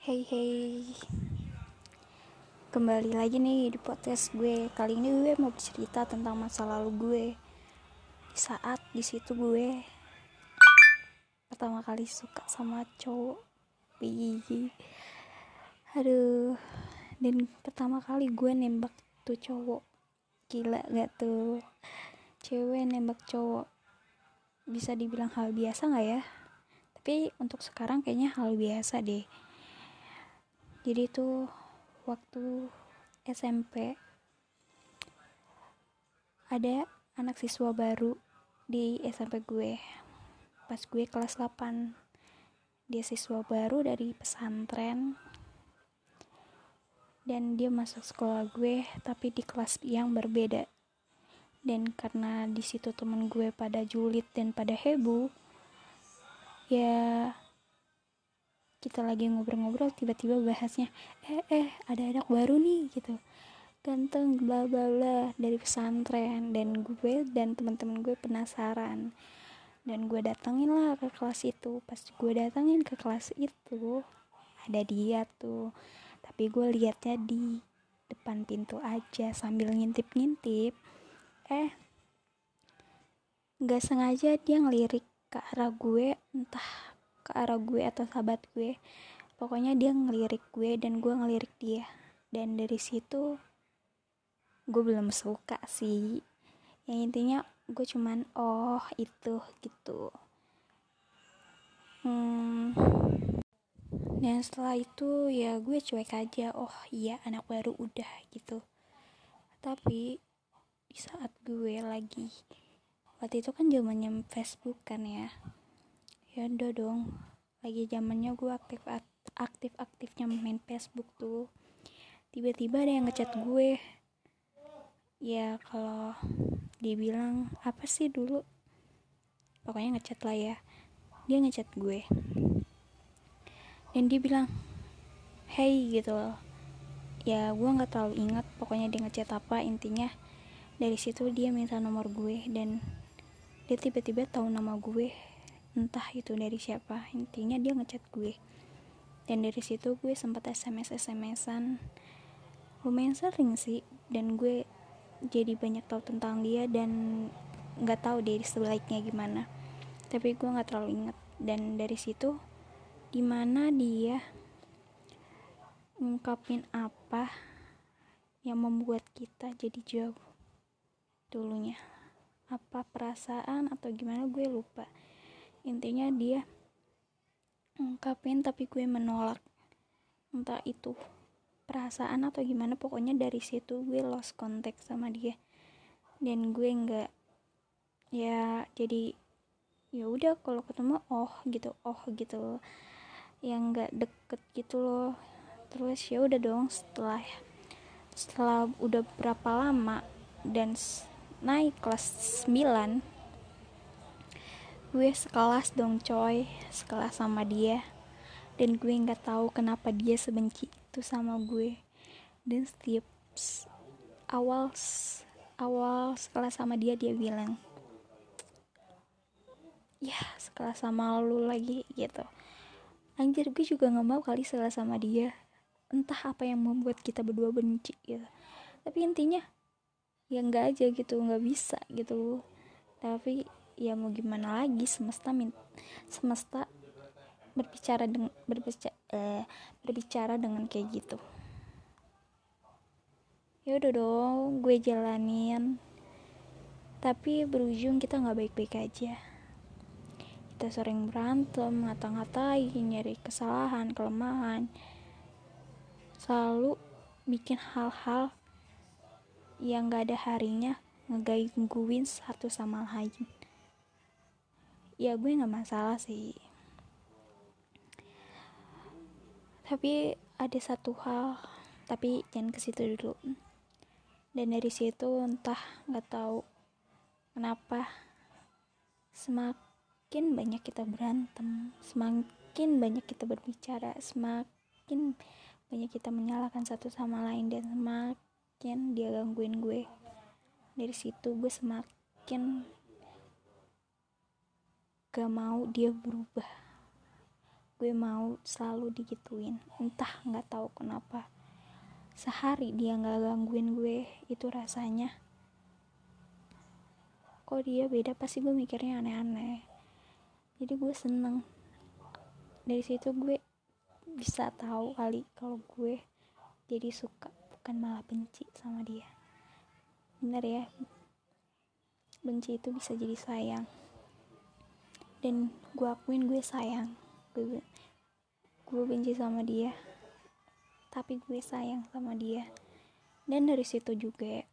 Hey hey. Kembali lagi nih di podcast gue. Kali ini gue mau bercerita tentang masa lalu gue. Di saat di situ gue Pertama kali suka sama cowok. Biji Aduh. Dan pertama kali gue nembak tuh cowok. Gila gak tuh? Cewek nembak cowok. Bisa dibilang hal biasa gak ya? Tapi untuk sekarang kayaknya hal biasa deh jadi tuh waktu SMP ada anak siswa baru di SMP gue. Pas gue kelas 8 dia siswa baru dari pesantren. Dan dia masuk sekolah gue tapi di kelas yang berbeda. Dan karena di situ temen gue pada julid dan pada heboh ya kita lagi ngobrol-ngobrol tiba-tiba bahasnya eh eh ada anak baru nih gitu. Ganteng bla bla bla dari pesantren. Dan gue dan teman-teman gue penasaran. Dan gue datengin lah ke kelas itu. Pas gue datengin ke kelas itu ada dia tuh. Tapi gue liatnya di depan pintu aja sambil ngintip-ngintip. Eh nggak sengaja dia ngelirik ke arah gue entah ke arah gue atau sahabat gue. Pokoknya dia ngelirik gue dan gue ngelirik dia. Dan dari situ gue belum suka sih. Yang intinya gue cuman oh itu gitu. Hmm, dan setelah itu ya gue cuek aja oh iya anak baru udah gitu. Tapi di saat gue lagi waktu itu kan zamannya Facebook kan ya ya udah dong. Lagi zamannya gue aktif aktif aktifnya main Facebook tuh. Tiba-tiba ada yang ngechat gue. Ya kalau dibilang apa sih dulu? Pokoknya ngechat lah ya. Dia ngechat gue. Dan dia bilang hey gitu loh. Ya gue nggak terlalu ingat pokoknya dia ngechat apa intinya. Dari situ dia minta nomor gue dan dia tiba-tiba tahu nama gue entah itu dari siapa intinya dia ngechat gue. Dan dari situ gue sempat sms smsan lumayan sering sih dan gue jadi banyak tahu tentang dia dan nggak tahu dari sebaliknya gimana. Tapi gue nggak terlalu inget dan dari situ di mana dia ngungkapin apa yang membuat kita jadi jauh dulunya? Apa perasaan atau gimana? Gue lupa intinya dia ungkapin tapi gue menolak. Entah itu perasaan atau gimana pokoknya dari situ gue lost contact sama dia. Dan gue nggak ya jadi ya udah kalau ketemu oh gitu oh gitu. Yang nggak deket gitu loh. Terus ya udah dong setelah setelah udah berapa lama dan naik kelas 9 gue sekelas dong coy. Sekelas sama dia. Dan gue nggak tahu kenapa dia sebenci itu sama gue. Dan setiap awal awal sekelas sama dia dia bilang ya sekelas sama lu lagi gitu. Anjir gue juga nggak mau kali sekelas sama dia. Entah apa yang membuat kita berdua benci gitu. Tapi intinya ya nggak aja gitu nggak bisa gitu. Tapi ya mau gimana lagi semesta min semesta berbicara dengan berbicara eh, berbicara dengan kayak gitu. Ya udah dong gue jalanin. Tapi berujung kita nggak baik-baik aja. Kita sering berantem ngata-ngatain nyari kesalahan kelemahan. Selalu bikin hal-hal yang gak ada harinya ngegangguin satu sama lain ya gue nggak masalah sih. Tapi ada satu hal tapi jangan ke situ dulu. Dan dari situ entah nggak tahu kenapa semakin banyak kita berantem semakin banyak kita berbicara semakin banyak kita menyalahkan satu sama lain dan semakin dia gangguin gue. Dari situ gue semakin gak mau dia berubah. Gue mau selalu digituin. Entah nggak tahu kenapa. Sehari dia nggak gangguin gue itu rasanya. Kok dia beda? Pasti gue mikirnya aneh-aneh. Jadi gue seneng. Dari situ gue bisa tahu kali kalau gue jadi suka bukan malah benci sama dia. Bener ya? Benci itu bisa jadi sayang dan gue akuin gue sayang. Gue gue benci sama dia. Tapi gue sayang sama dia. Dan dari situ juga ya.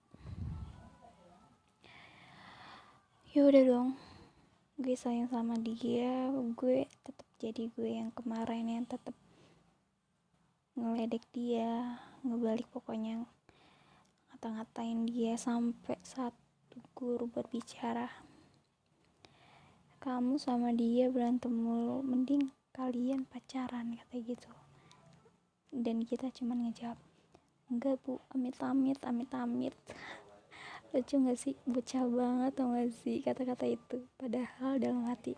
Udah dong. Gue sayang sama dia. Gue tetap jadi gue yang kemarin yang tetap ngeledek dia ngebalik pokoknya ngata-ngatain dia sampai saat guru berbicara kamu sama dia berantem mulu mending kalian pacaran kata gitu. Dan kita cuman ngejawab enggak bu amit amit amit amit lucu gak sih? Bocah banget tau gak sih kata-kata itu? Padahal dalam hati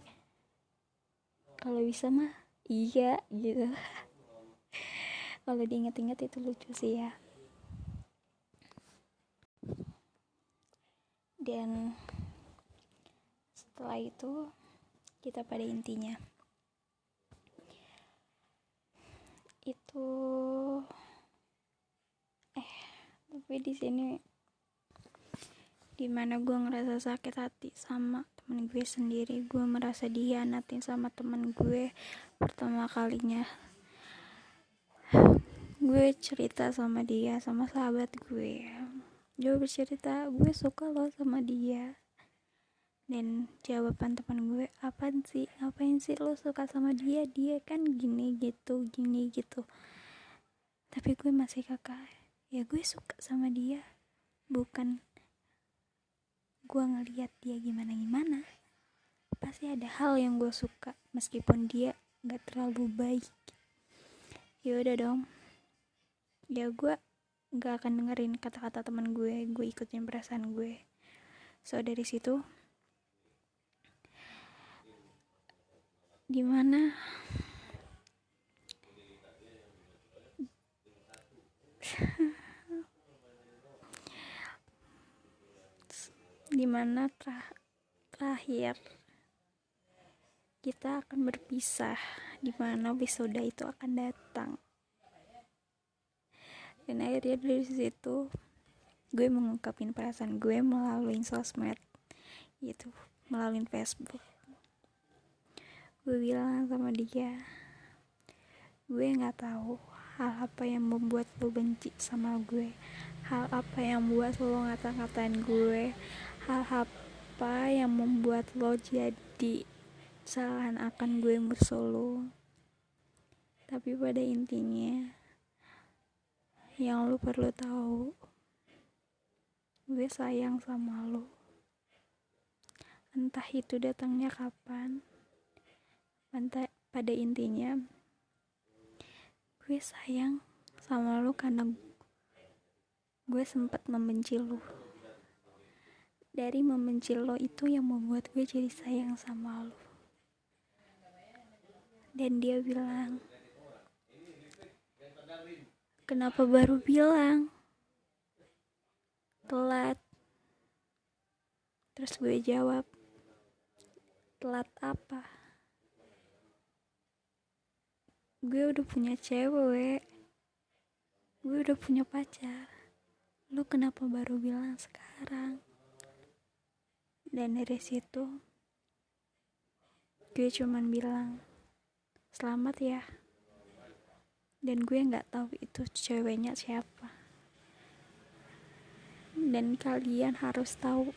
kalau bisa mah iya gitu. Kalau diinget-inget itu lucu sih ya. Dan setelah itu kita pada intinya. Itu eh tapi di sini di mana gue ngerasa sakit hati sama temen gue sendiri. Gue merasa dihianatin sama temen gue pertama kalinya. Gue cerita sama dia sama sahabat gue. Gue bercerita gue suka loh sama dia dan jawaban teman gue apa sih? Ngapain sih lo suka sama dia? Dia kan gini gitu gini gitu. Tapi gue masih kakak ya gue suka sama dia. Bukan gue ngeliat dia gimana gimana pasti ada hal yang gue suka meskipun dia gak terlalu baik. Ya udah dong. Ya gue gak akan dengerin kata-kata teman gue gue ikutin perasaan gue. So dari situ di mana di mana terakhir kita akan berpisah? Di mana wisuda itu akan datang? Dan akhirnya dari situ gue mengungkapin perasaan gue melalui sosmed gitu melalui Facebook gue bilang sama dia gue nggak tahu hal apa yang membuat lo benci sama gue hal apa yang membuat lo ngata-ngatain gue hal apa yang membuat lo jadi kesalahan akan gue musuh lo tapi pada intinya yang lu perlu tahu gue sayang sama lo. Entah itu datangnya kapan entah pada intinya gue sayang sama lo karena gue sempat membenci lo dari membenci lo itu yang membuat gue jadi sayang sama lo dan dia bilang Kenapa baru bilang? Telat. Terus gue jawab, telat apa? Gue udah punya cewek. Gue udah punya pacar. Lu kenapa baru bilang sekarang? Dan dari situ, gue cuman bilang, selamat ya dan gue nggak tahu itu ceweknya siapa dan kalian harus tahu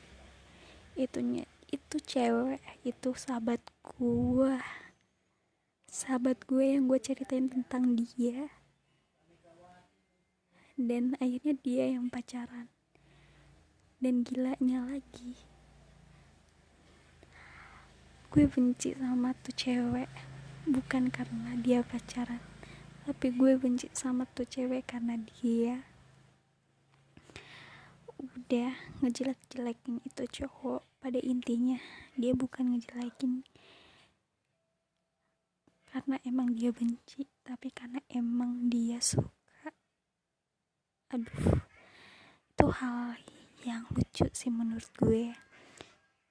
itunya itu cewek itu sahabat gue sahabat gue yang gue ceritain tentang dia. Dan akhirnya dia yang pacaran. Dan gilanya lagi. Gue benci sama tuh cewek. Bukan karena dia pacaran. Tapi gue benci sama tuh cewek karena dia. Udah ngejelek-jelekin itu cowok pada intinya. Dia bukan ngejelekin karena emang dia benci tapi karena emang dia suka. Aduh itu hal yang lucu sih menurut gue.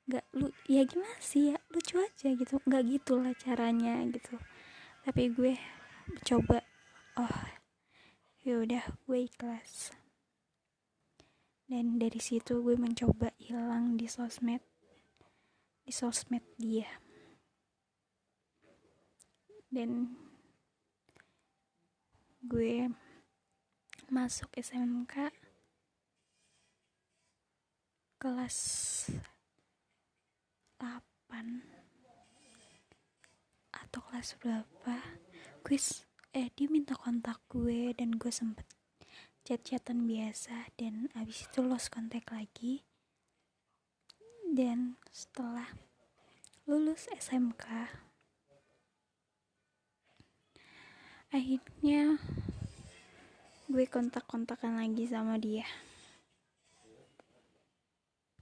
Nggak lu ya gimana sih ya? Lucu aja gitu. Nggak gitulah caranya gitu. Tapi gue coba oh yaudah gue ikhlas. Dan dari situ gue mencoba hilang di sosmed di sosmed dia dan gue masuk SMK kelas 8 atau kelas berapa. Gue eh dia minta kontak gue dan gue sempet chat-chatan biasa dan abis itu lost kontak lagi. Dan setelah lulus SMK akhirnya gue kontak-kontakan lagi sama dia